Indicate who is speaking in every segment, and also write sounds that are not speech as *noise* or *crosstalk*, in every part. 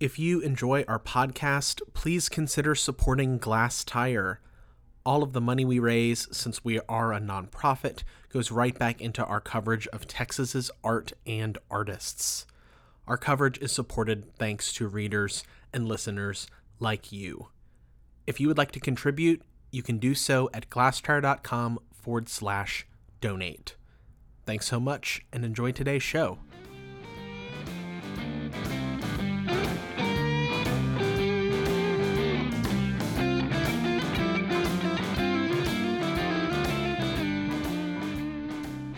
Speaker 1: If you enjoy our podcast, please consider supporting Glasstire. All of the money we raise, since we are a nonprofit, goes right back into our coverage of Texas's art and artists. Our coverage is supported thanks to readers and listeners like you. If you would like to contribute, you can do so at glasstire.com forward slash donate. Thanks so much and enjoy today's show.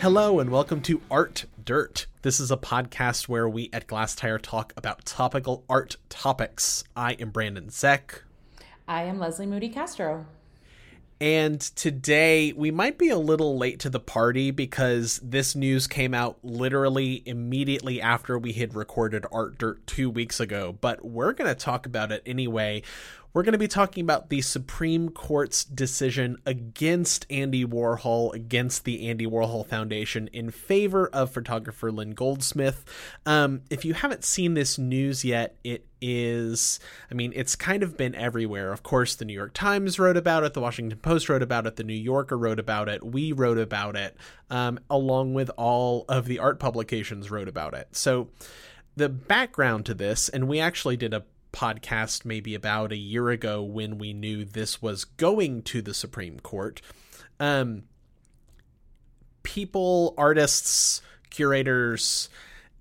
Speaker 1: Hello and welcome to Art Dirt. This is a podcast where we at Glasstire talk about topical art topics. I am Brandon Zech.
Speaker 2: I am Leslie Moody Castro.
Speaker 1: And today we might be a little late to the party because this news came out literally immediately after we had recorded Art Dirt two weeks ago. But we're going to talk about it anyway. We're going to be talking about the Supreme Court's decision against Andy Warhol, against the Andy Warhol Foundation, in favor of photographer Lynn Goldsmith. Um, if you haven't seen this news yet, it is, I mean, it's kind of been everywhere. Of course, the New York Times wrote about it, the Washington Post wrote about it, the New Yorker wrote about it, we wrote about it, um, along with all of the art publications wrote about it. So, the background to this, and we actually did a podcast maybe about a year ago when we knew this was going to the Supreme Court. Um, people, artists, curators,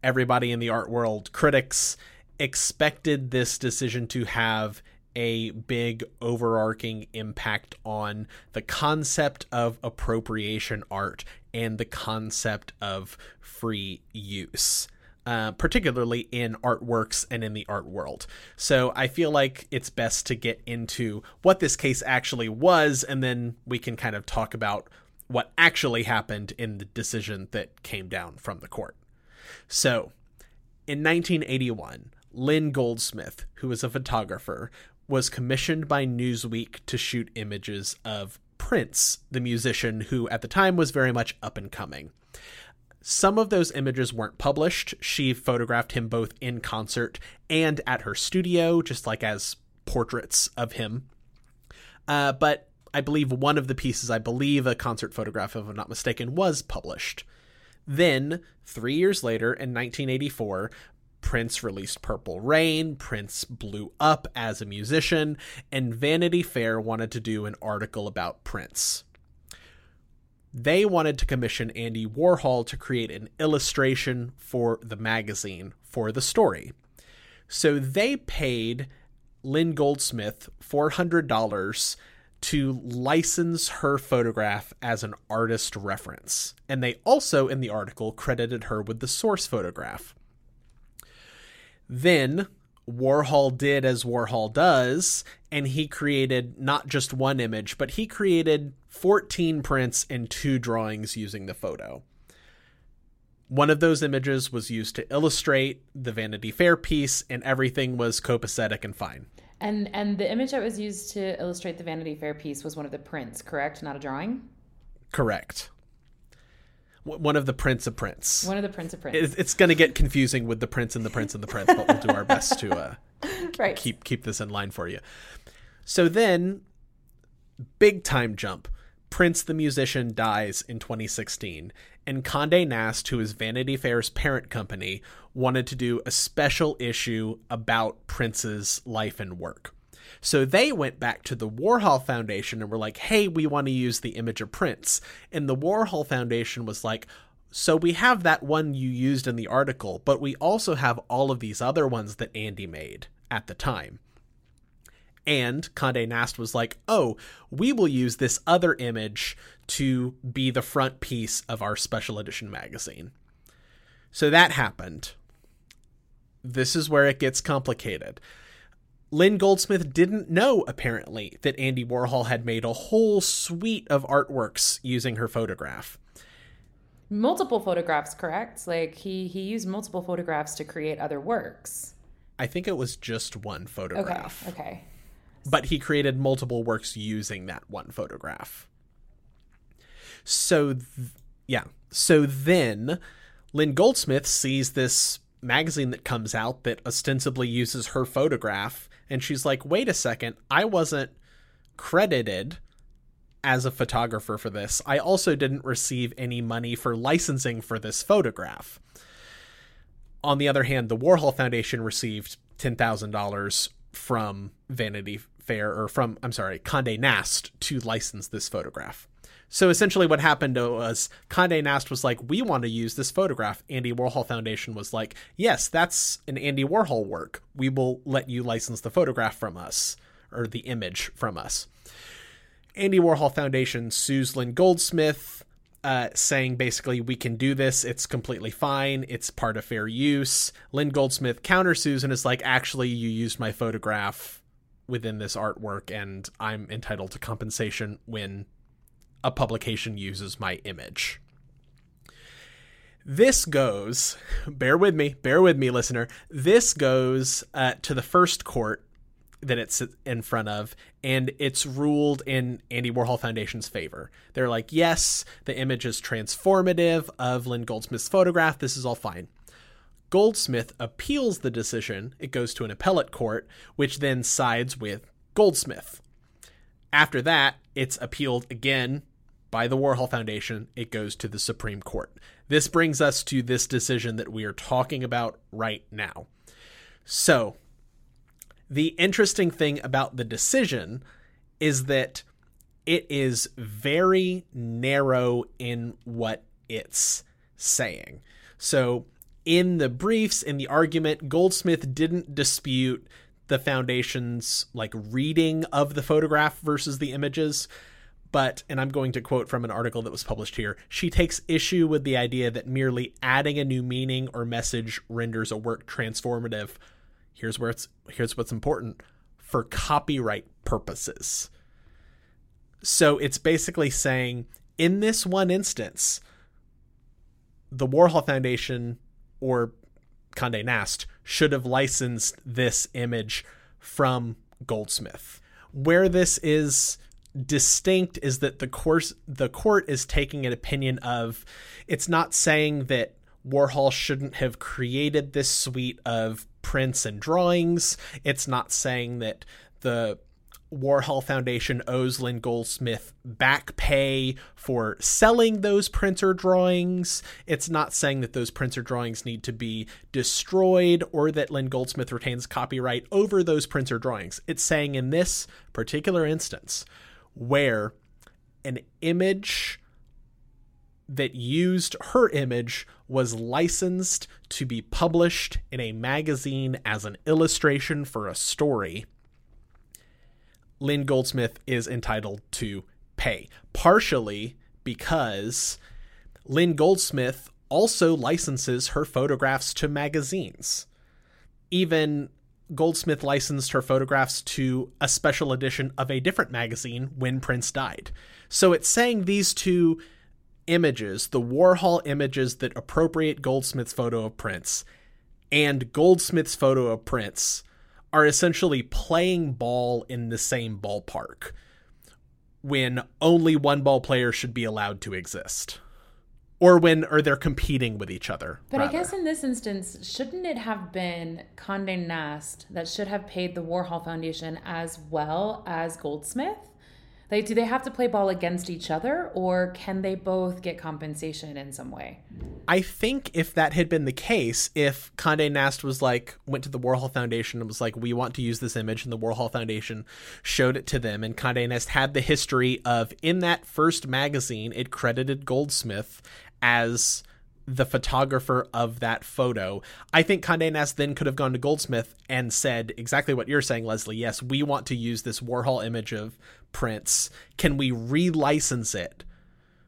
Speaker 1: everybody in the art world, critics expected this decision to have a big overarching impact on the concept of appropriation art and the concept of free use uh, particularly in artworks and in the art world. So I feel like it's best to get into what this case actually was, and then we can kind of talk about what actually happened in the decision that came down from the court. So, in 1981, Lynn Goldsmith, who was a photographer, was commissioned by Newsweek to shoot images of Prince, the musician who at the time was very much up and coming. Some of those images weren't published. She photographed him both in concert and at her studio, just like as portraits of him. Uh, but I believe one of the pieces, I believe a concert photograph, if I'm not mistaken, was published. Then, three years later, in 1984, Prince released Purple Rain, Prince blew up as a musician, and Vanity Fair wanted to do an article about Prince they wanted to commission Andy Warhol to create an illustration for the magazine for the story. So they paid Lynn Goldsmith $400 to license her photograph as an artist reference. And they also, in the article, credited her with the source photograph. Then Warhol did as Warhol does, and he created not just one image, but he created 14 prints and two drawings using the photo. One of those images was used to illustrate the Vanity Fair piece, and everything was copacetic and fine.
Speaker 2: And and the image that was used to illustrate the Vanity Fair piece was one of the prints, correct? Not a drawing.
Speaker 1: Correct one of the prints of Prince.
Speaker 2: One of the prints of Prince.
Speaker 1: It's going to get confusing with the Prince and the Prince and the Prince, but we'll do our best to uh, *laughs* right. keep keep this in line for you. So then, big time jump. Prince the musician dies in 2016, and Condé Nast, who is Vanity Fair's parent company, wanted to do a special issue about Prince's life and work. So they went back to the Warhol Foundation and were like, hey, we want to use the image of Prince. And the Warhol Foundation was like, so we have that one you used in the article, but we also have all of these other ones that Andy made at the time. And Conde Nast was like, oh, we will use this other image to be the front piece of our special edition magazine. So that happened. This is where it gets complicated. Lynn Goldsmith didn't know, apparently, that Andy Warhol had made a whole suite of artworks using her photograph.
Speaker 2: Multiple photographs, correct? Like he he used multiple photographs to create other works.
Speaker 1: I think it was just one photograph.
Speaker 2: Okay. Okay.
Speaker 1: But he created multiple works using that one photograph. So th- yeah. So then Lynn Goldsmith sees this magazine that comes out that ostensibly uses her photograph. And she's like, wait a second, I wasn't credited as a photographer for this. I also didn't receive any money for licensing for this photograph. On the other hand, the Warhol Foundation received $10,000 from Vanity Fair, or from, I'm sorry, Conde Nast to license this photograph. So essentially, what happened was Conde Nast was like, "We want to use this photograph." Andy Warhol Foundation was like, "Yes, that's an Andy Warhol work. We will let you license the photograph from us or the image from us." Andy Warhol Foundation sues Lynn Goldsmith, uh, saying basically, "We can do this. It's completely fine. It's part of fair use." Lynn Goldsmith countersues and is like, "Actually, you used my photograph." Within this artwork, and I'm entitled to compensation when a publication uses my image. This goes, bear with me, bear with me, listener. This goes uh, to the first court that it's in front of, and it's ruled in Andy Warhol Foundation's favor. They're like, yes, the image is transformative of Lynn Goldsmith's photograph. This is all fine. Goldsmith appeals the decision. It goes to an appellate court, which then sides with Goldsmith. After that, it's appealed again by the Warhol Foundation, it goes to the Supreme Court. This brings us to this decision that we are talking about right now. So, the interesting thing about the decision is that it is very narrow in what it's saying. So, in the briefs, in the argument, Goldsmith didn't dispute the foundation's like reading of the photograph versus the images but, and I'm going to quote from an article that was published here, she takes issue with the idea that merely adding a new meaning or message renders a work transformative. Here's where it's here's what's important for copyright purposes. So it's basically saying in this one instance, the Warhol Foundation or Conde Nast should have licensed this image from Goldsmith. Where this is distinct is that the course the court is taking an opinion of it's not saying that Warhol shouldn't have created this suite of prints and drawings. It's not saying that the Warhol Foundation owes Lynn Goldsmith back pay for selling those printer drawings. It's not saying that those printer drawings need to be destroyed or that Lynn Goldsmith retains copyright over those printer drawings. It's saying in this particular instance, where an image that used her image was licensed to be published in a magazine as an illustration for a story, Lynn Goldsmith is entitled to pay. Partially because Lynn Goldsmith also licenses her photographs to magazines. Even Goldsmith licensed her photographs to a special edition of a different magazine when Prince died. So it's saying these two images, the Warhol images that appropriate Goldsmith's photo of Prince and Goldsmith's photo of Prince, are essentially playing ball in the same ballpark when only one ball player should be allowed to exist or when or they're competing with each other.
Speaker 2: But rather. I guess in this instance, shouldn't it have been Condé Nast that should have paid the Warhol Foundation as well as Goldsmith? Like, do they have to play ball against each other, or can they both get compensation in some way?
Speaker 1: I think if that had been the case, if Condé Nast was like went to the Warhol Foundation and was like, "We want to use this image," and the Warhol Foundation showed it to them, and Condé Nast had the history of in that first magazine, it credited Goldsmith as the photographer of that photo. I think Condé Nast then could have gone to Goldsmith and said exactly what you're saying, Leslie. Yes, we want to use this Warhol image of Prince. Can we relicense it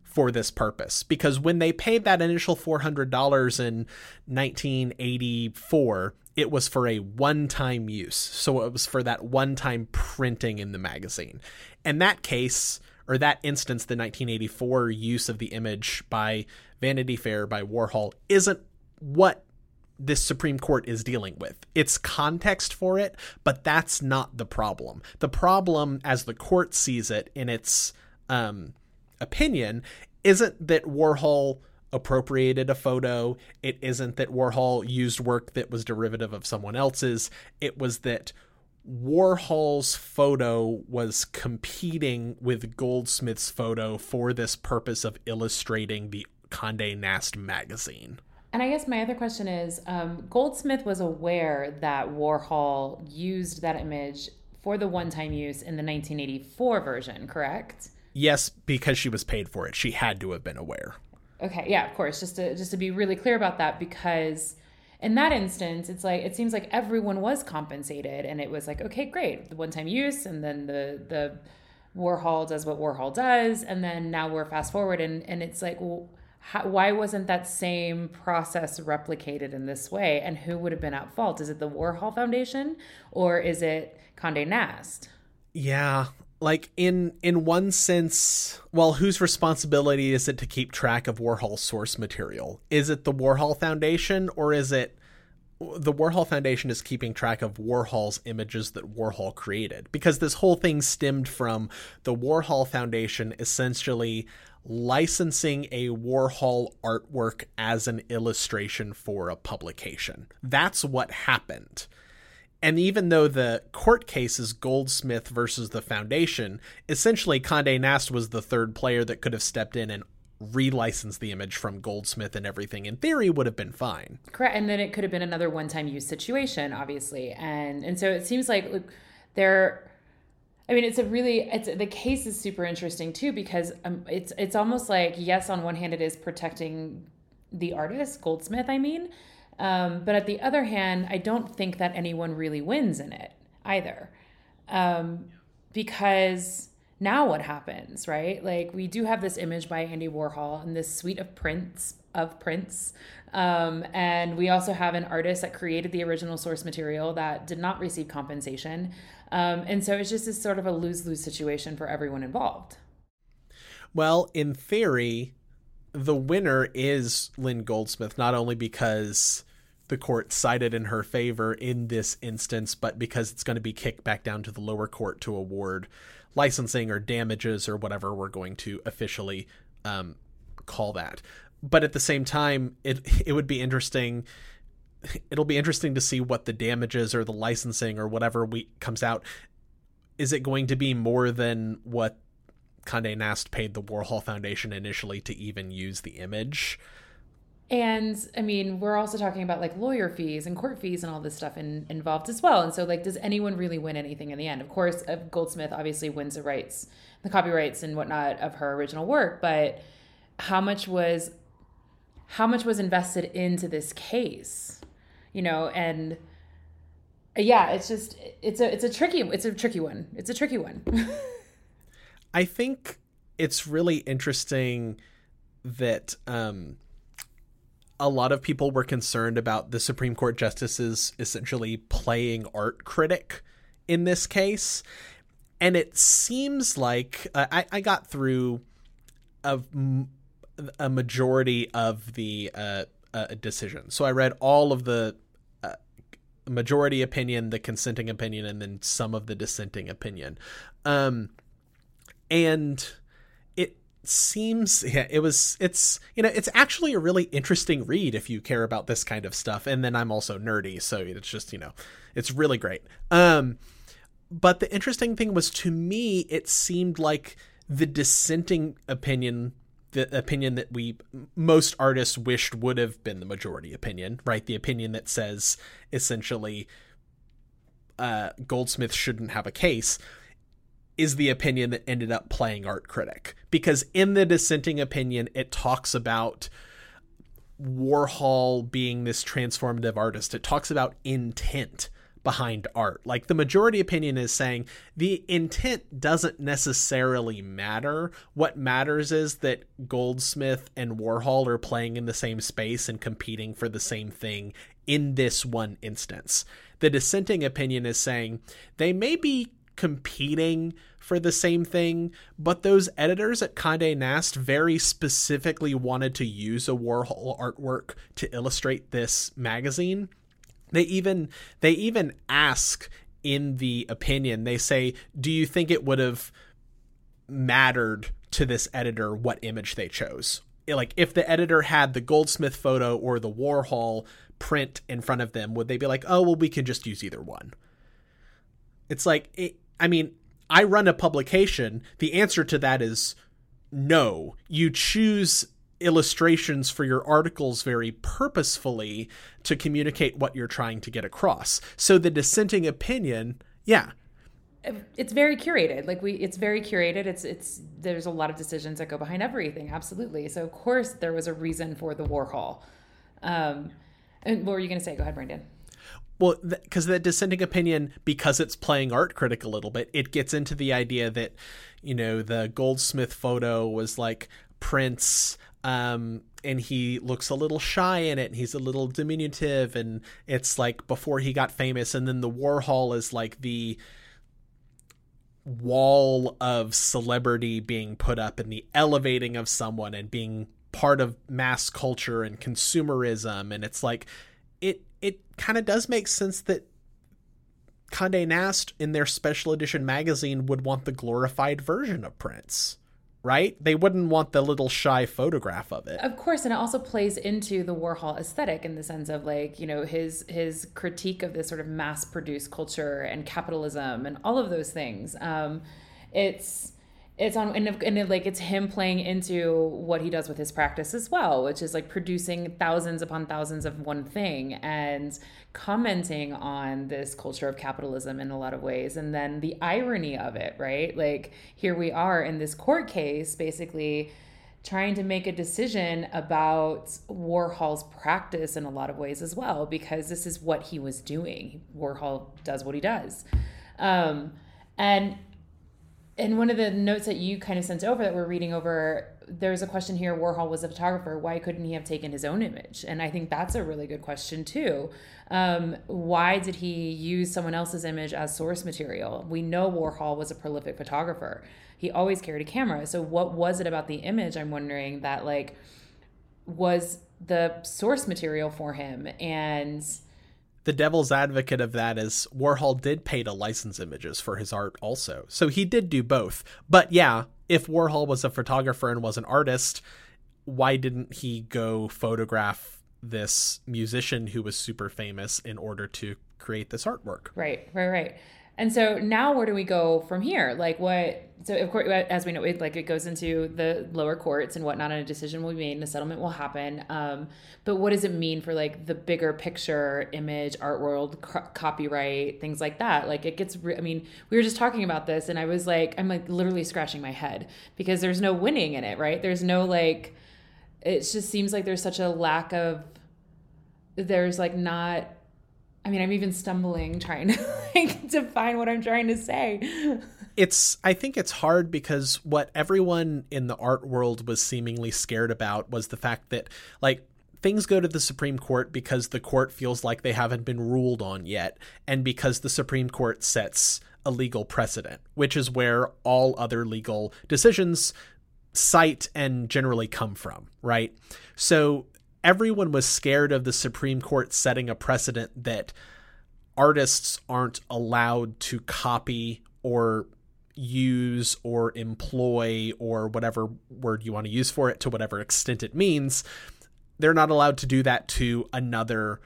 Speaker 1: for this purpose? Because when they paid that initial $400 in 1984, it was for a one time use. So it was for that one time printing in the magazine. In that case, or that instance, the 1984 use of the image by Vanity Fair by Warhol isn't what this Supreme Court is dealing with. It's context for it, but that's not the problem. The problem, as the court sees it in its um, opinion, isn't that Warhol appropriated a photo. It isn't that Warhol used work that was derivative of someone else's. It was that Warhol's photo was competing with Goldsmith's photo for this purpose of illustrating the Conde Nast magazine.
Speaker 2: And I guess my other question is um, Goldsmith was aware that Warhol used that image for the one time use in the 1984 version, correct?
Speaker 1: Yes, because she was paid for it. She had to have been aware.
Speaker 2: Okay, yeah, of course. Just to just to be really clear about that, because in that instance, it's like it seems like everyone was compensated, and it was like, okay, great, the one-time use, and then the the Warhol does what Warhol does, and then now we're fast forward, and and it's like, well, how, why wasn't that same process replicated in this way, and who would have been at fault? Is it the Warhol Foundation, or is it Condé Nast?
Speaker 1: Yeah, like in in one sense well whose responsibility is it to keep track of warhol source material? Is it the warhol foundation or is it the warhol foundation is keeping track of warhol's images that warhol created? Because this whole thing stemmed from the warhol foundation essentially licensing a warhol artwork as an illustration for a publication. That's what happened and even though the court case is Goldsmith versus the Foundation, essentially Conde Nast was the third player that could have stepped in and relicensed the image from Goldsmith and everything in theory would have been fine.
Speaker 2: Correct. And then it could have been another one-time use situation, obviously. And and so it seems like look, there I mean, it's a really it's the case is super interesting too because um, it's it's almost like yes, on one hand, it is protecting the artist Goldsmith. I mean, um, but at the other hand, I don't think that anyone really wins in it either. Um, because now what happens, right? Like we do have this image by Andy Warhol and this suite of prints of Prince. Um, and we also have an artist that created the original source material that did not receive compensation. Um, and so it's just this sort of a lose lose situation for everyone involved.
Speaker 1: Well, in theory, the winner is Lynn Goldsmith, not only because the court sided in her favor in this instance, but because it's going to be kicked back down to the lower court to award licensing or damages or whatever we're going to officially um, call that. But at the same time, it *laughs* it would be interesting. It'll be interesting to see what the damages or the licensing or whatever we comes out. Is it going to be more than what Condé Nast paid the Warhol Foundation initially to even use the image.
Speaker 2: And I mean, we're also talking about like lawyer fees and court fees and all this stuff in, involved as well. And so, like, does anyone really win anything in the end? Of course, uh, Goldsmith obviously wins the rights, the copyrights and whatnot of her original work, but how much was how much was invested into this case? You know, and yeah, it's just it's a it's a tricky it's a tricky one. It's a tricky one. *laughs*
Speaker 1: I think it's really interesting that um, a lot of people were concerned about the Supreme Court justices essentially playing art critic in this case. And it seems like uh, I, I got through a, a majority of the uh, uh, decision. So I read all of the uh, majority opinion, the consenting opinion, and then some of the dissenting opinion. Um, and it seems yeah it was it's you know it's actually a really interesting read if you care about this kind of stuff. And then i'm also nerdy so it's just you know it's really great. Um but the interesting thing was to me it seemed like the dissenting opinion the opinion that we most artists wished would have been the majority opinion right? The opinion that says essentially uh, goldsmith shouldn't have a case is the opinion that ended up playing art critic. Because in the dissenting opinion it talks about Warhol being this transformative artist. It talks about intent behind art. Like the majority opinion is saying the intent doesn't necessarily matter. What matters is that Goldsmith and Warhol are playing in the same space and competing for the same thing in this one instance. The dissenting opinion is saying they may be competing for the same thing, but those editors at Condé Nast very specifically wanted to use a Warhol artwork to illustrate this magazine. They even they even ask in the opinion, they say, "Do you think it would have mattered to this editor what image they chose?" like if the editor had the Goldsmith photo or the Warhol print in front of them, would they be like, "Oh, well, we can just use either one"? It's like, it, I mean, I run a publication. The answer to that is no. You choose illustrations for your articles very purposefully to communicate what you're trying to get across. So the dissenting opinion, yeah,
Speaker 2: it's very curated. Like we it's very curated. It's it's there's a lot of decisions that go behind everything. Absolutely. So of course there was a reason for the warhol. Um and what were you going to say? Go ahead brandon
Speaker 1: well because the dissenting opinion because it's playing art critic a little bit it gets into the idea that you know the goldsmith photo was like prince um and he looks a little shy in it and he's a little diminutive and it's like before he got famous and then the warhol is like the wall of celebrity being put up and the elevating of someone and being part of mass culture and consumerism and it's like it kind of does make sense that Condé Nast in their special edition magazine would want the glorified version of Prince right? They wouldn't want the little shy photograph of it.
Speaker 2: Of course, and it also plays into the Warhol aesthetic in the sense of like, you know, his his critique of this sort of mass-produced culture and capitalism and all of those things. Um, it's it's on and, and it, like it's him playing into what he does with his practice as well which is like producing thousands upon thousands of one thing and commenting on this culture of capitalism in a lot of ways. And then the irony of it right? Like here we are in this court case basically trying to make a decision about Warhol's practice in a lot of ways as well because this is what he was doing. Warhol does what he does. Um, and in one of the notes that you kind of sent over that we're reading over, there's a question here Warhol was a photographer. Why couldn't he have taken his own image? And I think that's a really good question, too. Um, why did he use someone else's image as source material? We know Warhol was a prolific photographer, he always carried a camera. So, what was it about the image? I'm wondering that, like, was the source material for him? And
Speaker 1: the devil's advocate of that is Warhol did pay to license images for his art also. So he did do both. But yeah, if Warhol was a photographer and was an artist, why didn't he go photograph this musician who was super famous in order to create this artwork?
Speaker 2: Right, right, right. And so now where do we go from here? Like what so of course as we know it like it goes into the lower courts and whatnot and a decision will be made and a settlement will happen. Um, but what does it mean for like the bigger picture image, art world, co- copyright, things like that? Like it gets re- I mean, we were just talking about this and I was like I'm like literally scratching my head because there's no winning in it, right? There's no like it just seems like there's such a lack of there's like not I mean, I'm even stumbling trying to *laughs* like define what I'm trying to say.
Speaker 1: It's I think it's hard because what everyone in the art world was seemingly scared about was the fact that like things go to the Supreme Court because the court feels like they haven't been ruled on yet and because the Supreme Court sets a legal precedent, which is where all other legal decisions cite and generally come from, right? So everyone was scared of the Supreme Court setting a precedent that artists aren't allowed to copy or use or employ or whatever word you want to use for it to whatever extent it means. They're not allowed to do that to another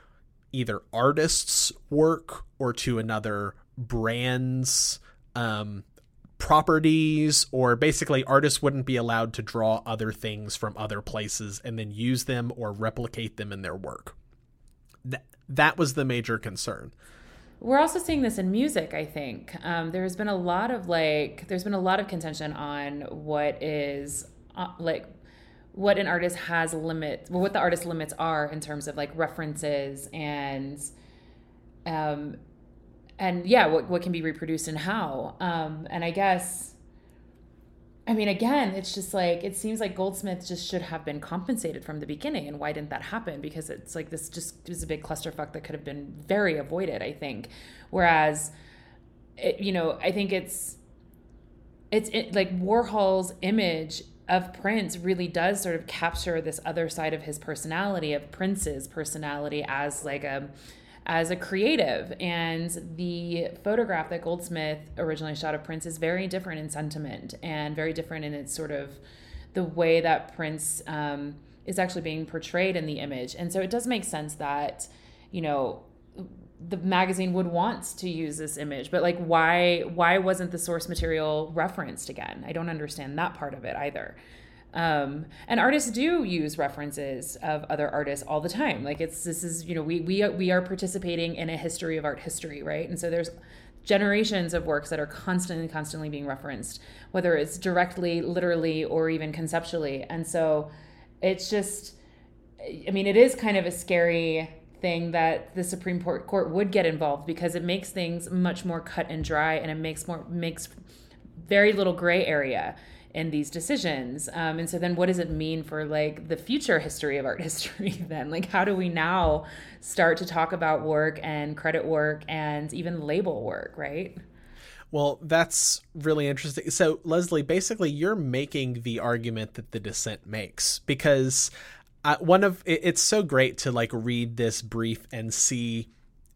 Speaker 1: either artist's work or to another brand's um, properties or basically artists wouldn't be allowed to draw other things from other places and then use them or replicate them in their work. Th- that was the major concern.
Speaker 2: We're also seeing this in music, I think. Um, there's been a lot of like, there's been a lot of contention on what is uh, like, what an artist has limits, well, what the artist limits are in terms of like references and um, and yeah, what, what can be reproduced and how. Um, and I guess, I mean, again, it's just like, it seems like Goldsmith just should have been compensated from the beginning. And why didn't that happen? Because it's like this just was a big clusterfuck that could have been very avoided, I think. Whereas, it, you know, I think it's, it's it, like Warhol's image of Prince really does sort of capture this other side of his personality, of Prince's personality as like a, as a creative. And the photograph that Goldsmith originally shot of Prince is very different in sentiment and very different in its sort of the way that Prince um, is actually being portrayed in the image. And so it does make sense that, you know, the magazine would want to use this image but like why why wasn't the source material referenced again i don't understand that part of it either um, and artists do use references of other artists all the time. Like it's this is you know we we we are participating in a history of art history right? And so there's generations of works that are constantly constantly being referenced whether it's directly literally or even conceptually. And so it's just i mean it is kind of a scary thing that the Supreme Court would get involved because it makes things much more cut and dry and it makes more makes very little gray area in these decisions. Um, and so then what does it mean for like the future history of art *laughs* history then? Like how do we now start to talk about work and credit work and even label work, right?
Speaker 1: Well, that's really interesting. So, Leslie, basically, you're making the argument that the dissent makes because one of it, it's so great to like read this brief and see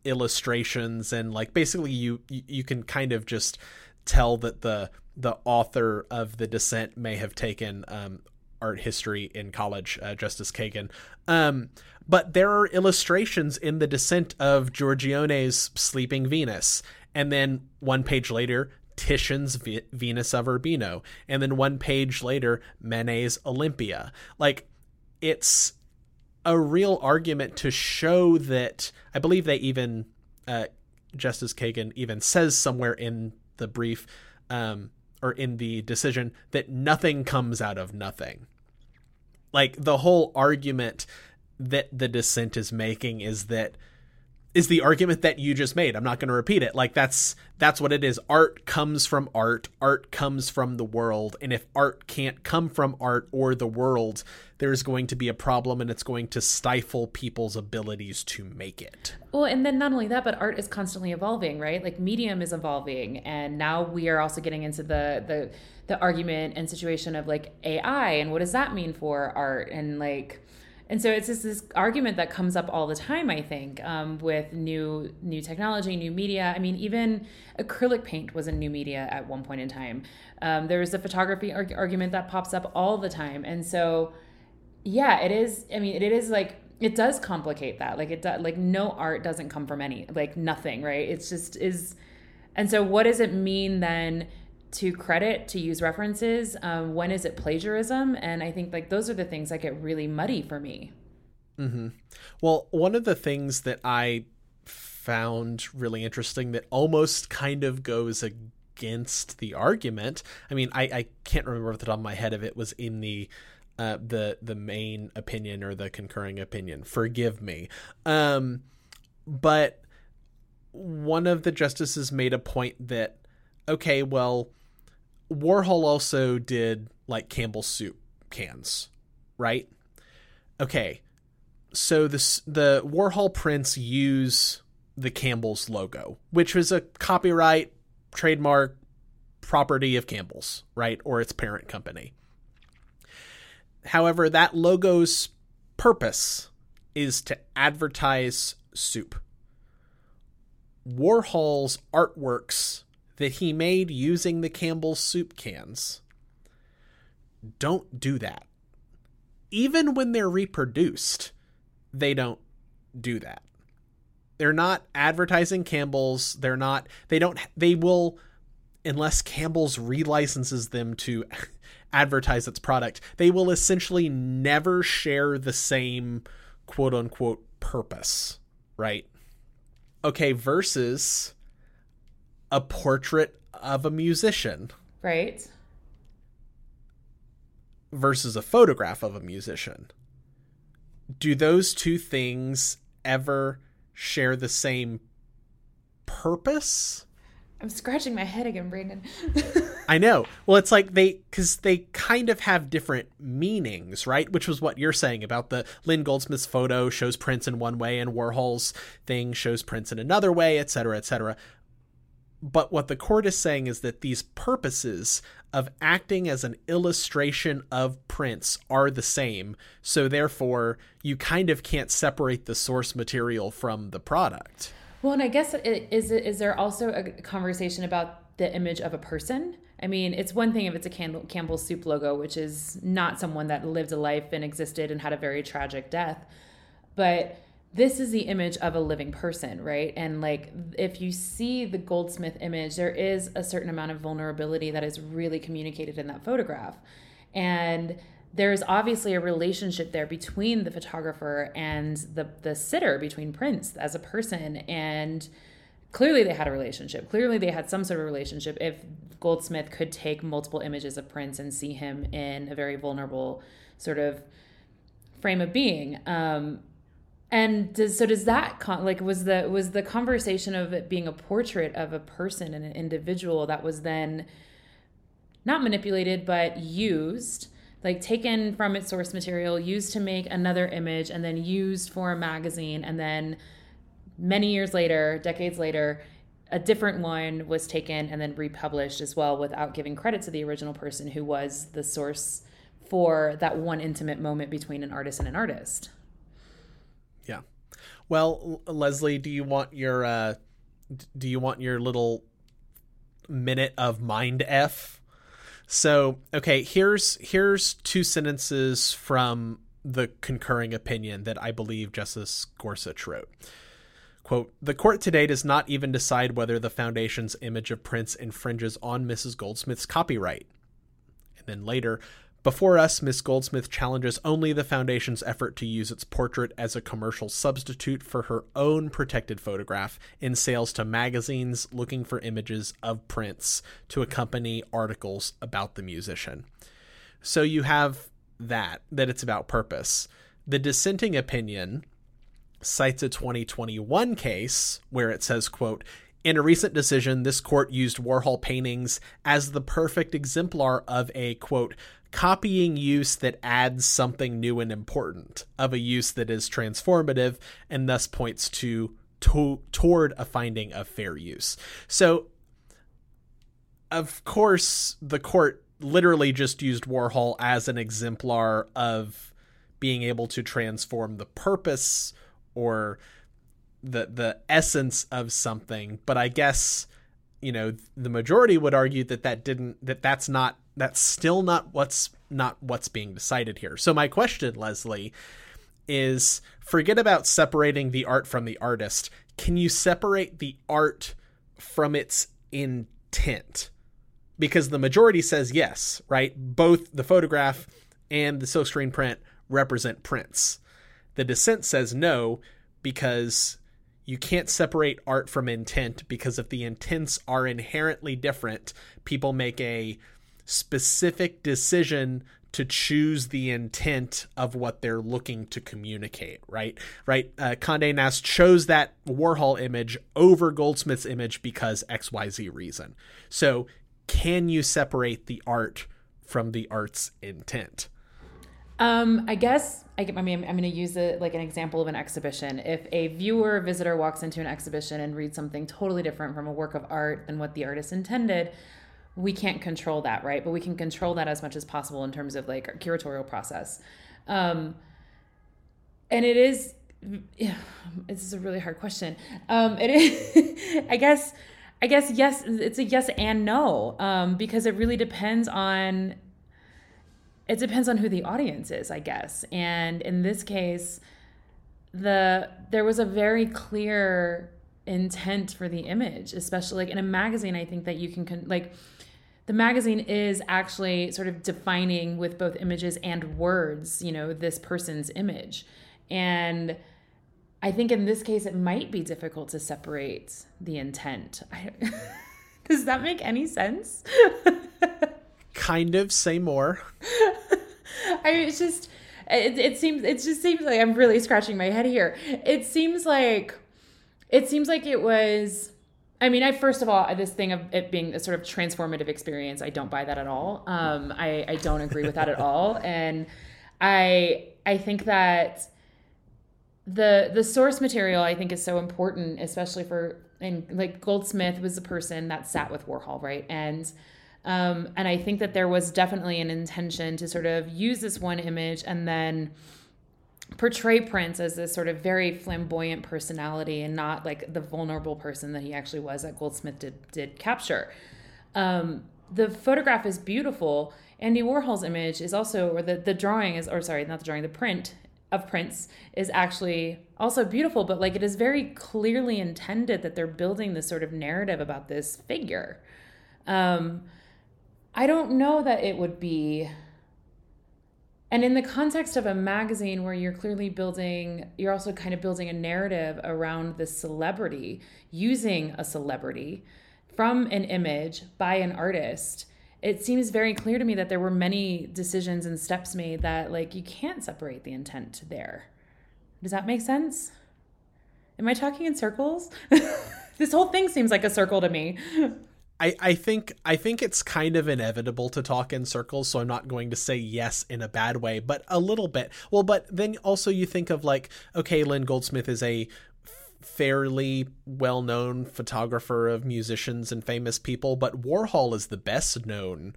Speaker 1: illustrations and like basically you you can kind of just tell that the the author of the Dissent may have taken um, art history in college, uh, Justice Kagan. Um, but there are illustrations in the Dissent of Giorgione's Sleeping Venus, and then one page later, Titian's Venus of Urbino, and then one page later, Manet's Olympia. Like it's a real argument to show that I believe they even uh, Justice Kagan even says somewhere in the brief um, or in the decision that nothing comes out of nothing. Like the whole argument that the dissent is making is that is the argument that you just made. I'm not going to repeat it. Like that's that's what it is. Art comes from art. Art comes from the world. And if art can't come from art or the world, there's going to be a problem and it's going to stifle people's abilities to make it.
Speaker 2: Well, and then not only that, but art is constantly evolving, right? Like medium is evolving and now we are also getting into the the the argument and situation of like AI and what does that mean for art and like and so it's just this argument that comes up all the time i think um, with new new technology new media. I mean even acrylic paint was a new media at one point in time. Um, there's a photography arg- argument that pops up all the time. And so yeah it is i mean it is like it does complicate that. Like it does like no art doesn't come from any like nothing right? It's just is and so what does it mean then to credit to use references um, when is it plagiarism? And i think like those are the things that get really muddy for me.
Speaker 1: Mm-hmm. well one of the things that i found really interesting that almost kind of goes against the argument i mean i, I can't remember the top of my head if it was in the uh, the the main opinion or the concurring opinion. Forgive me. Um, but one of the justices made a point that okay well Warhol also did like Campbell's soup cans, right? Okay. So this the Warhol prints use the Campbell's logo, which was a copyright trademark property of Campbell's, right? Or its parent company. However, that logo's purpose is to advertise soup. Warhol's artworks that he made using the Campbell's soup cans. Don't do that. Even when they're reproduced, they don't do that. They're not advertising Campbell's. They're not, they don't, they will, unless Campbell's relicenses them to *laughs* advertise its product, they will essentially never share the same quote unquote purpose, right? Okay, versus a portrait of a musician.
Speaker 2: Right.
Speaker 1: Versus a photograph of a musician. Do those two things ever share the same purpose?
Speaker 2: I'm scratching my head again, Brandon. *laughs*
Speaker 1: I know. Well, it's like they because they kind of have different meanings, right? Which was what you're saying about the Lynn Goldsmith's photo shows Prince in one way and Warhol's thing shows Prince in another way, et cetera, et cetera. But what the court is saying is that these purposes of acting as an illustration of Prince are the same. So therefore, you kind of can't separate the source material from the product.
Speaker 2: Well, and I guess it, is is there also a conversation about the image of a person I mean, it's one thing if it's a Campbell, Campbell soup logo, which is not someone that lived a life and existed and had a very tragic death. But this is the image of a living person, right? And like if you see the goldsmith image, there is a certain amount of vulnerability that is really communicated in that photograph. And there's obviously a relationship there between the photographer and the the sitter between Prince as a person and clearly they had a relationship. Clearly they had some sort of relationship if Goldsmith could take multiple images of Prince and see him in a very vulnerable sort of frame of being. Um, and does, so does that con- like was the was the conversation of it being a portrait of a person and an individual that was then not manipulated but used like taken from its source material used to make another image and then used for a magazine and then many years later decades later a different one was taken and then republished as well without giving credit to the original person who was the source for that one intimate moment between an artist and an artist.
Speaker 1: Well, Leslie, do you want your uh do you want your little minute of mind f? So, okay, here's here's two sentences from the concurring opinion that I believe Justice Gorsuch wrote. Quote, the court today does not even decide whether the foundation's image of Prince infringes on Mrs. Goldsmith's copyright. And then later, before us, Miss Goldsmith challenges only the Foundation's effort to use its portrait as a commercial substitute for her own protected photograph in sales to magazines looking for images of Prince to accompany articles about the musician. So you have that, that it's about purpose. The dissenting opinion cites a 2021 case where it says, quote, in a recent decision, this court used Warhol paintings as the perfect exemplar of a, quote, copying use that adds something new and important, of a use that is transformative and thus points to, to toward a finding of fair use. So, of course, the court literally just used Warhol as an exemplar of being able to transform the purpose or the the essence of something but i guess you know the majority would argue that that didn't that that's not that's still not what's not what's being decided here. So my question leslie is forget about separating the art from the artist. Can you separate the art from its intent? Because the majority says yes right? Both the photograph and the silkscreen print represent prince the dissent says no because you can't separate art from intent because if the intents are inherently different, people make a specific decision to choose the intent of what they're looking to communicate, right? Right. Uh, Condé Nast chose that Warhol image over Goldsmith's image because XYZ reason. So, can you separate the art from the art's intent?
Speaker 2: Um, I guess I, I mean I'm going to use it like an example of an exhibition. If a viewer or visitor walks into an exhibition and reads something totally different from a work of art than what the artist intended, we can't control that, right? But we can control that as much as possible in terms of like our curatorial process. Um, and it is, yeah, *sighs* this is a really hard question. Um, it is, *laughs* I guess, I guess yes, it's a yes and no um, because it really depends on it depends on who the audience is, I guess. And in this case, the there was a very clear intent for the image, especially like in a magazine. I think that you can like the magazine is actually sort of defining with both images and words, you know, this person's image. And I think in this case, it might be difficult to separate the intent. I, *laughs* does that make any sense? *laughs*
Speaker 1: kind of say more *laughs*
Speaker 2: i mean it's just it, it seems it just seems like i'm really scratching my head here it seems like it seems like it was I mean, I first of all, this thing of it being a sort of transformative experience, I don't buy that at all. Um, I, I don't agree with that at all, *laughs* and I I think that the the source material I think is so important, especially for and like Goldsmith was the person that sat with Warhol, right? And um, and I think that there was definitely an intention to sort of use this one image and then portray Prince as this sort of very flamboyant personality and not like the vulnerable person that he actually was that Goldsmith did did capture. Um, the photograph is beautiful. Andy Warhol's image is also, or the, the drawing is, or sorry, not the drawing, the print of Prince is actually also beautiful, but like it is very clearly intended that they're building this sort of narrative about this figure. Um, I don't know that it would be. And in the context of a magazine where you're clearly building, you're also kind of building a narrative around the celebrity, using a celebrity from an image by an artist it seems very clear to me that there were many decisions and steps made that like you can't separate the intent there. Does that make sense? Am I talking in circles? *laughs* this whole thing seems like a circle to me. *laughs*
Speaker 1: I, I think I think it's kind of inevitable to talk in circles, so I'm not going to say yes in a bad way, but a little bit. Well, but then also you think of like, okay, Lynn Goldsmith is a fairly well known photographer of musicians and famous people, but Warhol is the best known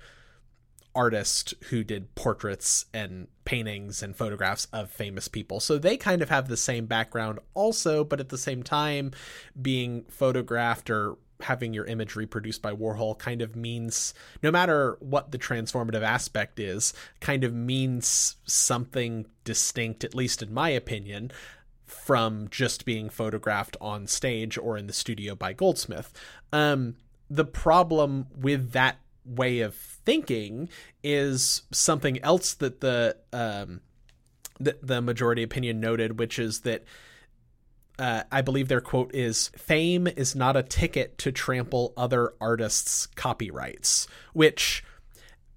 Speaker 1: artist who did portraits and paintings and photographs of famous people. So they kind of have the same background also, but at the same time, being photographed or having your image reproduced by Warhol kind of means, no matter what the transformative aspect is, kind of means something distinct, at least in my opinion from just being photographed on stage or in the studio by Goldsmith. Um, the problem with that way of thinking is something else that the um, the, the majority opinion noted, which is that uh, I believe their quote is "Fame is not a ticket to trample other artists' copyrights," which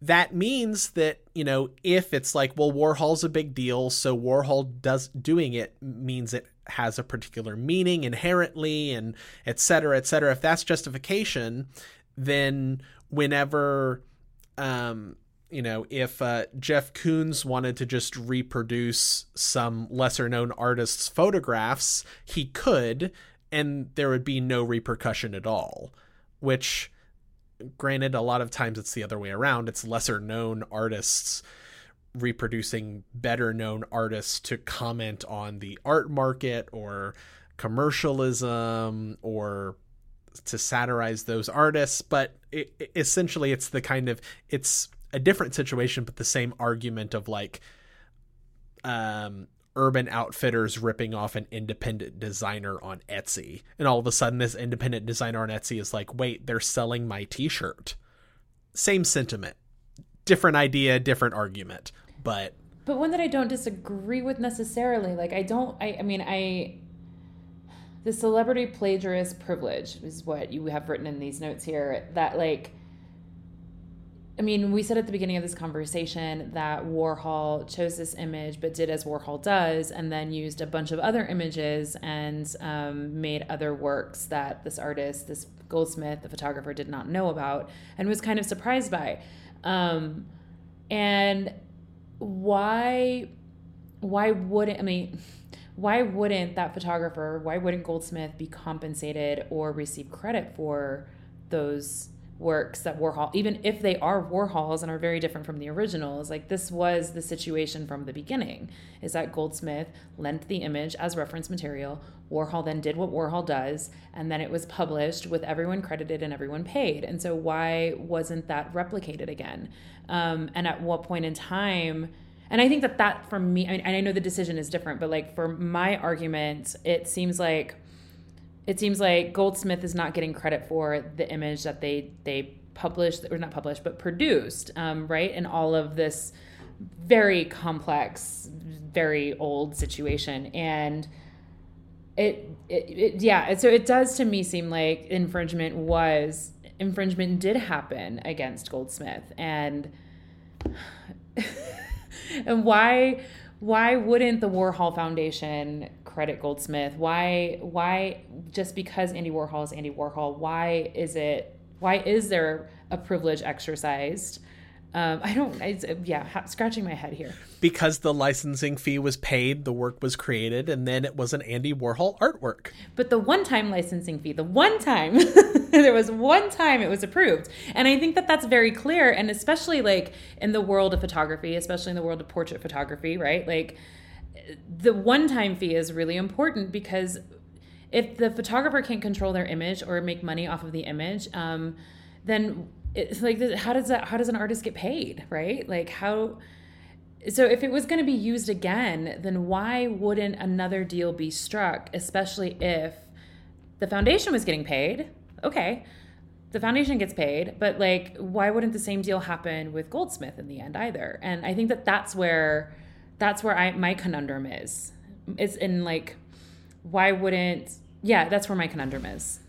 Speaker 1: that means that you know if it's like well warhol's a big deal so warhol does doing it means it has a particular meaning inherently and et cetera et cetera. If that's justification then whenever um you know if uh, jeff koons wanted to just reproduce some lesser known artist's photographs he could and there would be no repercussion at all which granted a lot of times it's the other way around. It's lesser known artists reproducing better known artists to comment on the art market or commercialism or to satirize those artists but it, essentially it's the kind of it's a different situation but the same argument of like um Urban Outfitters ripping off an independent designer on Etsy. And all of a sudden, this independent designer on Etsy is like, wait, they're selling my t shirt. Same sentiment. Different idea, different argument. But.
Speaker 2: But one that I don't disagree with necessarily. Like, I don't, I, I mean, I. The celebrity plagiarist privilege is what you have written in these notes here. That, like, I mean, we said at the beginning of this conversation that Warhol chose this image, but did as Warhol does, and then used a bunch of other images and um, made other works that this artist, this Goldsmith, the photographer, did not know about and was kind of surprised by. Um, and why, why wouldn't I mean? Why wouldn't that photographer? Why wouldn't Goldsmith be compensated or receive credit for those? Works that Warhol, even if they are Warhols and are very different from the originals, like this was the situation from the beginning, is that Goldsmith lent the image as reference material. Warhol then did what Warhol does, and then it was published with everyone credited and everyone paid. And so, why wasn't that replicated again? Um, and at what point in time? And I think that that for me, I and I know the decision is different, but like for my argument, it seems like it seems like Goldsmith is not getting credit for the image that they they published or not published but produced, um, right? In all of this very complex, very old situation, and it, it, it yeah. So it does to me seem like infringement was infringement did happen against Goldsmith, and *sighs* and why why wouldn't the Warhol Foundation credit Goldsmith? Why why just because Andy Warhol is Andy Warhol, why is it why is there a privilege exercised um, I don't, I, yeah, ha- scratching my head here.
Speaker 1: Because the licensing fee was paid, the work was created, and then it was an Andy Warhol artwork.
Speaker 2: But the one time licensing fee, the one time, *laughs* there was one time it was approved. And I think that that's very clear. And especially like in the world of photography, especially in the world of portrait photography, right? Like the one time fee is really important because if the photographer can't control their image or make money off of the image, um, then it's like how does that how does an artist get paid right? Like how so if it was going to be used again then why wouldn't another deal be struck especially if the foundation was getting paid? Okay the foundation gets paid but like why wouldn't the same deal happen with goldsmith in the end either? And i think that that's where that's where i my conundrum is it's in like why wouldn't yeah that's where my conundrum is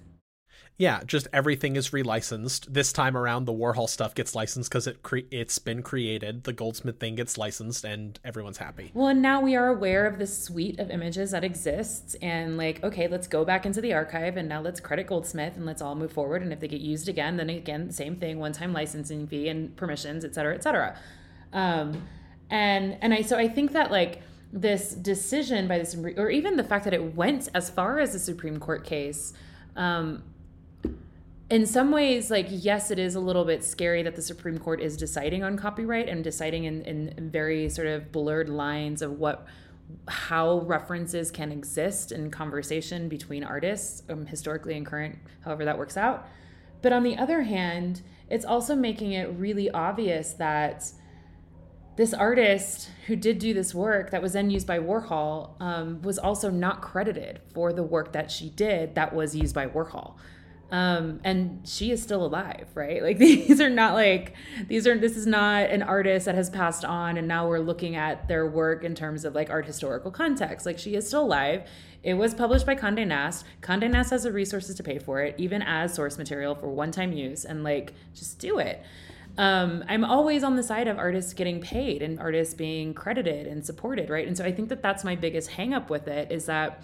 Speaker 1: yeah, just everything is relicensed. This time around, the Warhol stuff gets licensed because it cre- it's been created. The Goldsmith thing gets licensed, and everyone's happy.
Speaker 2: Well, and now we are aware of the suite of images that exists, and like, okay, let's go back into the archive, and now let's credit Goldsmith, and let's all move forward. And if they get used again, then again, same thing, one-time licensing fee and permissions, et cetera, et cetera. Um, and and I so I think that like this decision by Supreme, or even the fact that it went as far as the Supreme Court case. Um, in some ways, like, yes, it is a little bit scary that the Supreme Court is deciding on copyright and deciding in, in very sort of blurred lines of what how references can exist in conversation between artists, um, historically and current, however that works out. But on the other hand, it's also making it really obvious that this artist who did do this work that was then used by Warhol um, was also not credited for the work that she did that was used by Warhol um and she is still alive right *laughs* like these are not like these are this is not an artist that has passed on and now we're looking at their work in terms of like art historical context like she is still alive it was published by Condé Nast. Condé Nast has the resources to pay for it, even as source material for one-time use, and like just do it. Um, I'm always on the side of artists getting paid and artists being credited and supported, right? And so I think that that's my biggest hangup with it is that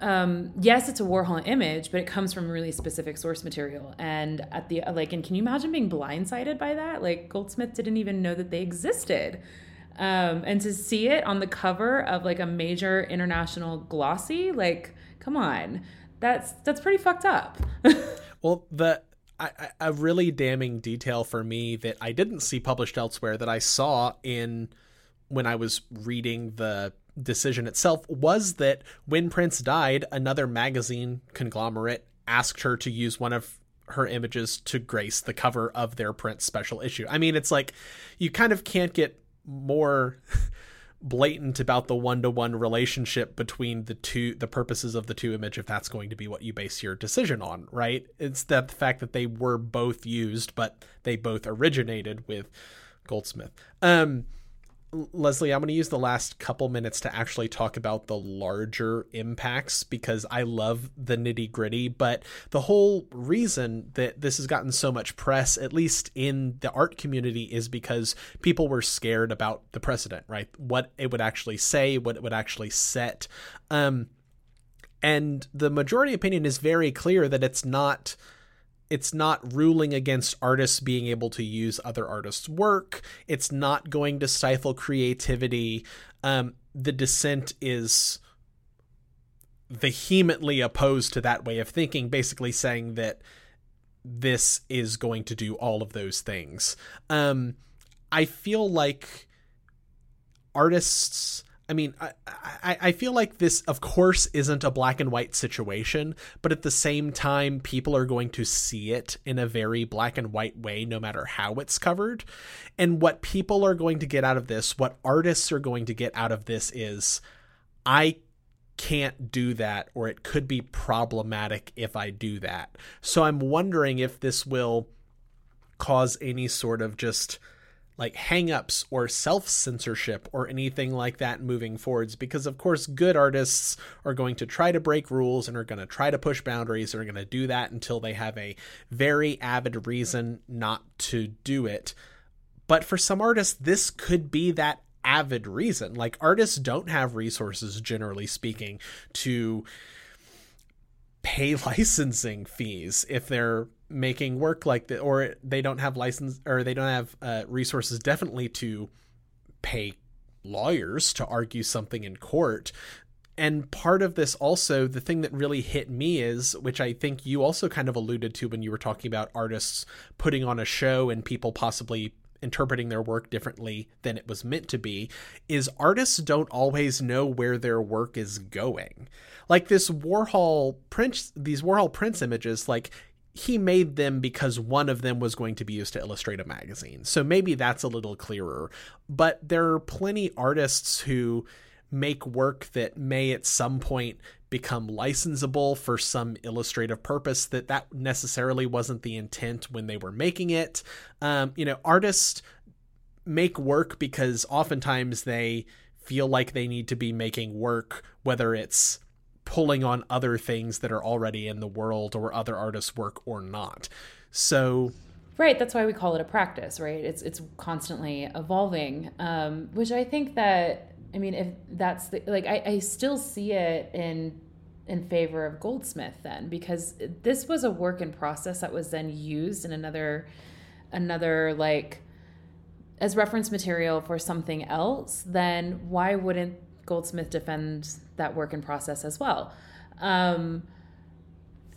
Speaker 2: um, yes, it's a Warhol image, but it comes from really specific source material. And at the like, and can you imagine being blindsided by that? Like Goldsmith didn't even know that they existed. Um, and to see it on the cover of like a major international glossy, like, come on, that's that's pretty fucked up. *laughs*
Speaker 1: well, the a really damning detail for me that I didn't see published elsewhere that I saw in when I was reading the decision itself was that when Prince died, another magazine conglomerate asked her to use one of her images to grace the cover of their Prince special issue. I mean, it's like you kind of can't get more *laughs* blatant about the one-to-one relationship between the two the purposes of the two image if that's going to be what you base your decision on right? It's that the fact that they were both used but they both originated with goldsmith. Um Leslie, I'm going to use the last couple minutes to actually talk about the larger impacts because I love the nitty gritty. But the whole reason that this has gotten so much press, at least in the art community, is because people were scared about the precedent, right? What it would actually say, what it would actually set. Um, and the majority opinion is very clear that it's not it's not ruling against artists being able to use other artists' work. It's not going to stifle creativity. Um, the dissent is vehemently opposed to that way of thinking, basically saying that this is going to do all of those things. Um, I feel like artists I mean, I, I, I feel like this, of course, isn't a black and white situation, but at the same time, people are going to see it in a very black and white way, no matter how it's covered. And what people are going to get out of this, what artists are going to get out of this is, I can't do that, or it could be problematic if I do that. So I'm wondering if this will cause any sort of just like hangups or self censorship or anything like that moving forwards because of course good artists are going to try to break rules and are going to try to push boundaries and are going to do that until they have a very avid reason not to do it. But for some artists this could be that avid reason. Like artists don't have resources generally speaking to pay *laughs* licensing fees if they're making work like that or they don't have license or they don't have uh, resources definitely to pay lawyers to argue something in court. And part of this also the thing that really hit me is which i think you also kind of alluded to when you were talking about artists putting on a show and people possibly interpreting their work differently than it was meant to be is artists don't always know where their work is going. Like this warhol prince these warhol prince images like he made them because one of them was going to be used to illustrate a magazine. So maybe that's a little clearer. But there are plenty artists who make work that may at some point become licensable for some illustrative purpose that that necessarily wasn't the intent when they were making it um, you know artists make work because oftentimes they feel like they need to be making work whether it's pulling on other things that are already in the world or other artists work or not so
Speaker 2: right that's why we call it a practice right it's it's constantly evolving um, which i think that I mean, if that's the like, I, I still see it in in favor of Goldsmith then because this was a work in process that was then used in another another like as reference material for something else. Then why wouldn't Goldsmith defend that work in process as well? Um,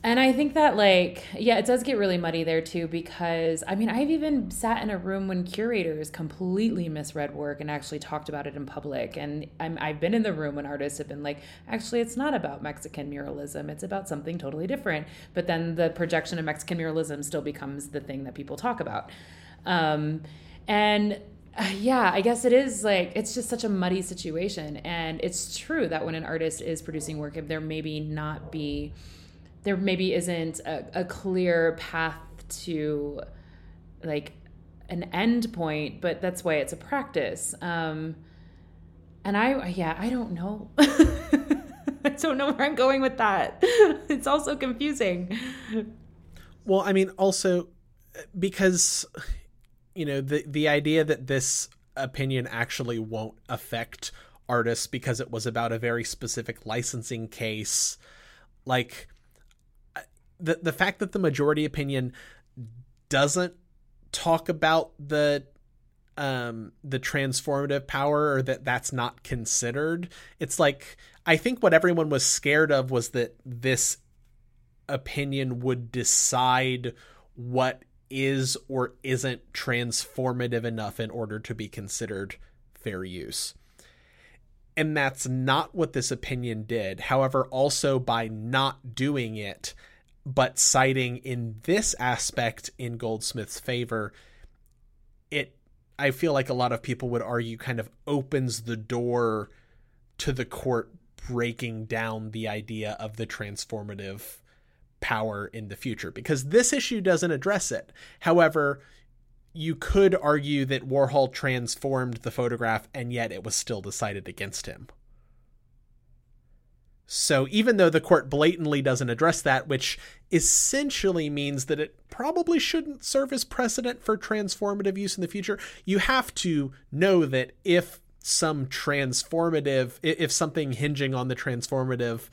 Speaker 2: and I think that, like, yeah, it does get really muddy there too, because I mean, I've even sat in a room when curators completely misread work and actually talked about it in public. And I'm, I've been in the room when artists have been like, actually, it's not about Mexican muralism, it's about something totally different. But then the projection of Mexican muralism still becomes the thing that people talk about. Um, and yeah, I guess it is like it's just such a muddy situation. And it's true that when an artist is producing work, if there maybe not be there maybe isn't a, a clear path to like an end point, but that's why it's a practice. Um, and I, yeah, I don't know. *laughs* I don't know where I'm going with that. *laughs* it's also confusing.
Speaker 1: Well, I mean, also because you know the the idea that this opinion actually won't affect artists because it was about a very specific licensing case, like the the fact that the majority opinion doesn't talk about the um the transformative power or that that's not considered it's like i think what everyone was scared of was that this opinion would decide what is or isn't transformative enough in order to be considered fair use. And that's not what this opinion did. However also by not doing it but citing in this aspect in Goldsmith's favor, it I feel like a lot of people would argue kind of opens the door to the court breaking down the idea of the transformative power in the future because this issue doesn't address it. However, you could argue that Warhol transformed the photograph and yet it was still decided against him. So even though the court blatantly doesn't address that, which essentially means that it probably shouldn't serve as precedent for transformative use in the future, you have to know that if some transformative, if something hinging on the transformative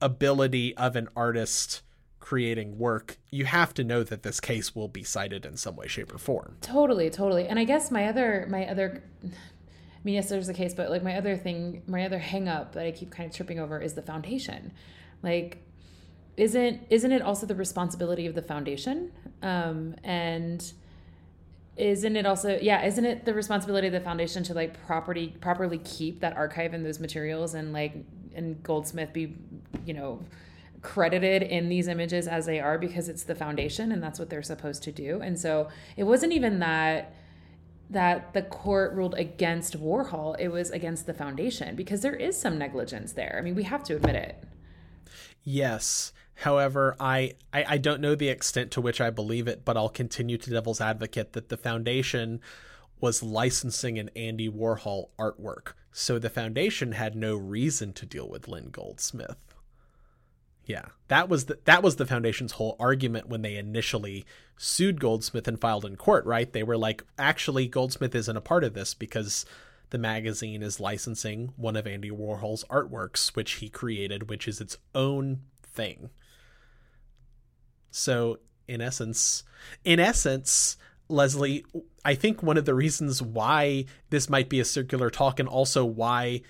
Speaker 1: ability of an artist creating work, you have to know that this case will be cited in some way, shape, or form.
Speaker 2: Totally, totally. And I guess my other my other I mean, yes, there's a case, but like my other thing, my other hang up that I keep kind of tripping over is the foundation. Like, isn't isn't it also the responsibility of the foundation? Um, and isn't it also yeah isn't it the responsibility of the foundation to like property properly keep that archive and those materials and like and goldsmith be you know credited in these images as they are because it's the foundation and that's what they're supposed to do and so it wasn't even that that the court ruled against Warhol, it was against the foundation because there is some negligence there. I mean, we have to admit it.
Speaker 1: Yes. However, I, I, I don't know the extent to which I believe it, but I'll continue to devil's advocate that the foundation was licensing an Andy Warhol artwork. So the foundation had no reason to deal with Lynn Goldsmith. Yeah, that was the that was the foundation's whole argument when they initially sued Goldsmith and filed in court. Right? They were like, actually, Goldsmith isn't a part of this because the magazine is licensing one of Andy Warhol's artworks, which he created, which is its own thing. So, in essence, in essence, Leslie, I think one of the reasons why this might be a circular talk and also why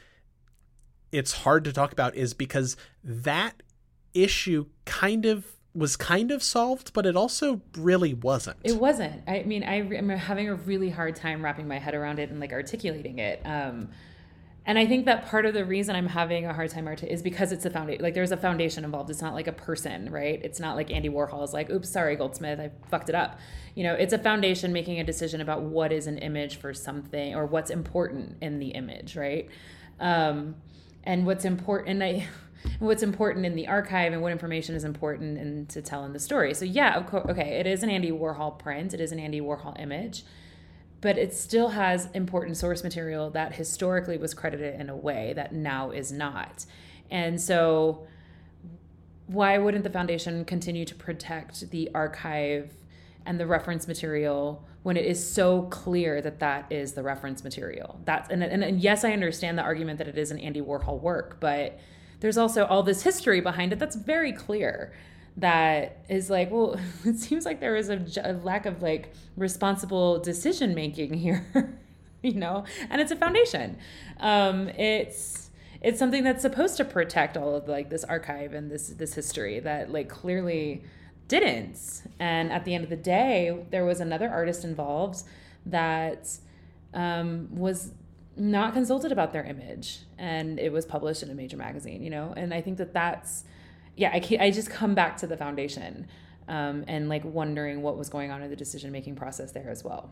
Speaker 1: it's hard to talk about is because that issue kind of was kind of solved, but it also really wasn't.
Speaker 2: It wasn't. I mean, I, am having a really hard time wrapping my head around it and like articulating it. Um, and I think that part of the reason I'm having a hard time art is because it's a foundation. Like there's a foundation involved. It's not like a person, right? It's not like Andy Warhol is like, "Oops, sorry, Goldsmith, I fucked it up." You know, it's a foundation making a decision about what is an image for something or what's important in the image, right? Um, and what's important. I what's important in the archive and what information is important and to tell in the story. So yeah, of course, okay, it is an Andy Warhol print. It is an Andy Warhol image but it still has important source material that historically was credited in a way that now is not. And so, why wouldn't the foundation continue to protect the archive and the reference material when it is so clear that that is the reference material? That's and, and, and yes, I understand the argument that it is an Andy Warhol work, but there's also all this history behind it that's very clear that is like, well, *laughs* it seems like there is a, a lack of like responsible decision making *laughs* here, you know, and it's a foundation. Um, it's it's something that's supposed to protect all of like this archive and this this history that like clearly didn't. And at the end of the day, there was another artist involved that um, was not consulted about their image, and it was published in a major magazine. You know, and I think that that's yeah, I, can't, I just come back to the foundation um, and like wondering what was going on in the decision making process there as well.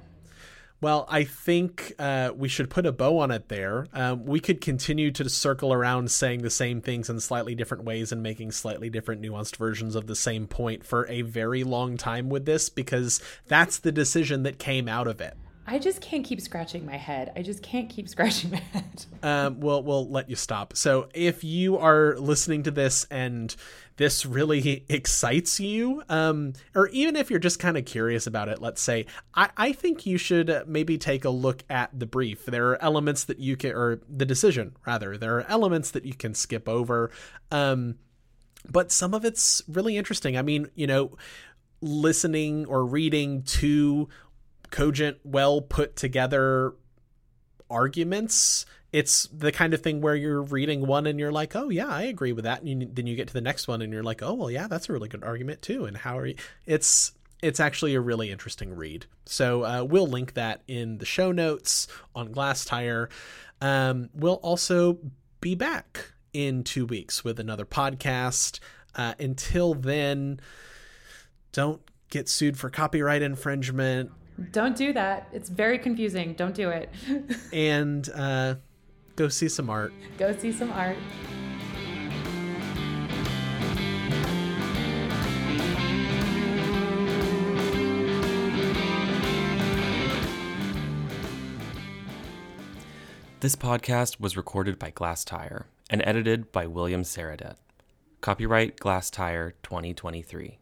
Speaker 1: Well, I think uh, we should put a bow on it there. Um, we could continue to circle around saying the same things in slightly different ways and making slightly different, nuanced versions of the same point for a very long time with this because that's the decision that came out of it.
Speaker 2: I just can't keep scratching my head. I just can't keep *laughs* scratching my head.
Speaker 1: um, we'll we'll let you stop. So if you are listening to this and this really *laughs* excites you, um, or even if you're just kind of curious about it, let's say, I, I think you should maybe take a look at the brief. There are elements that you can, or the decision rather, there are elements that you can skip over. Um, but some of it's really interesting. I mean, you know, listening or reading to cogent, well put together arguments. It's the kind of thing where you're reading one and you're like, oh yeah, I agree with that, and you, then you get to the next one and you're like, oh well, yeah, that's a really good argument too. And how are you? It's it's actually a really interesting read. So uh, we'll link that in the show notes on Glasstire. Um, we'll also be back in two weeks with another podcast. Uh, until then, don't get sued for copyright infringement.
Speaker 2: Don't do that. It's very confusing. Don't do it. *laughs*
Speaker 1: and uh, go see some art.
Speaker 2: Go see some art.
Speaker 3: This podcast was recorded by Glasstire and edited by William Saradet. Copyright Glasstire 2023.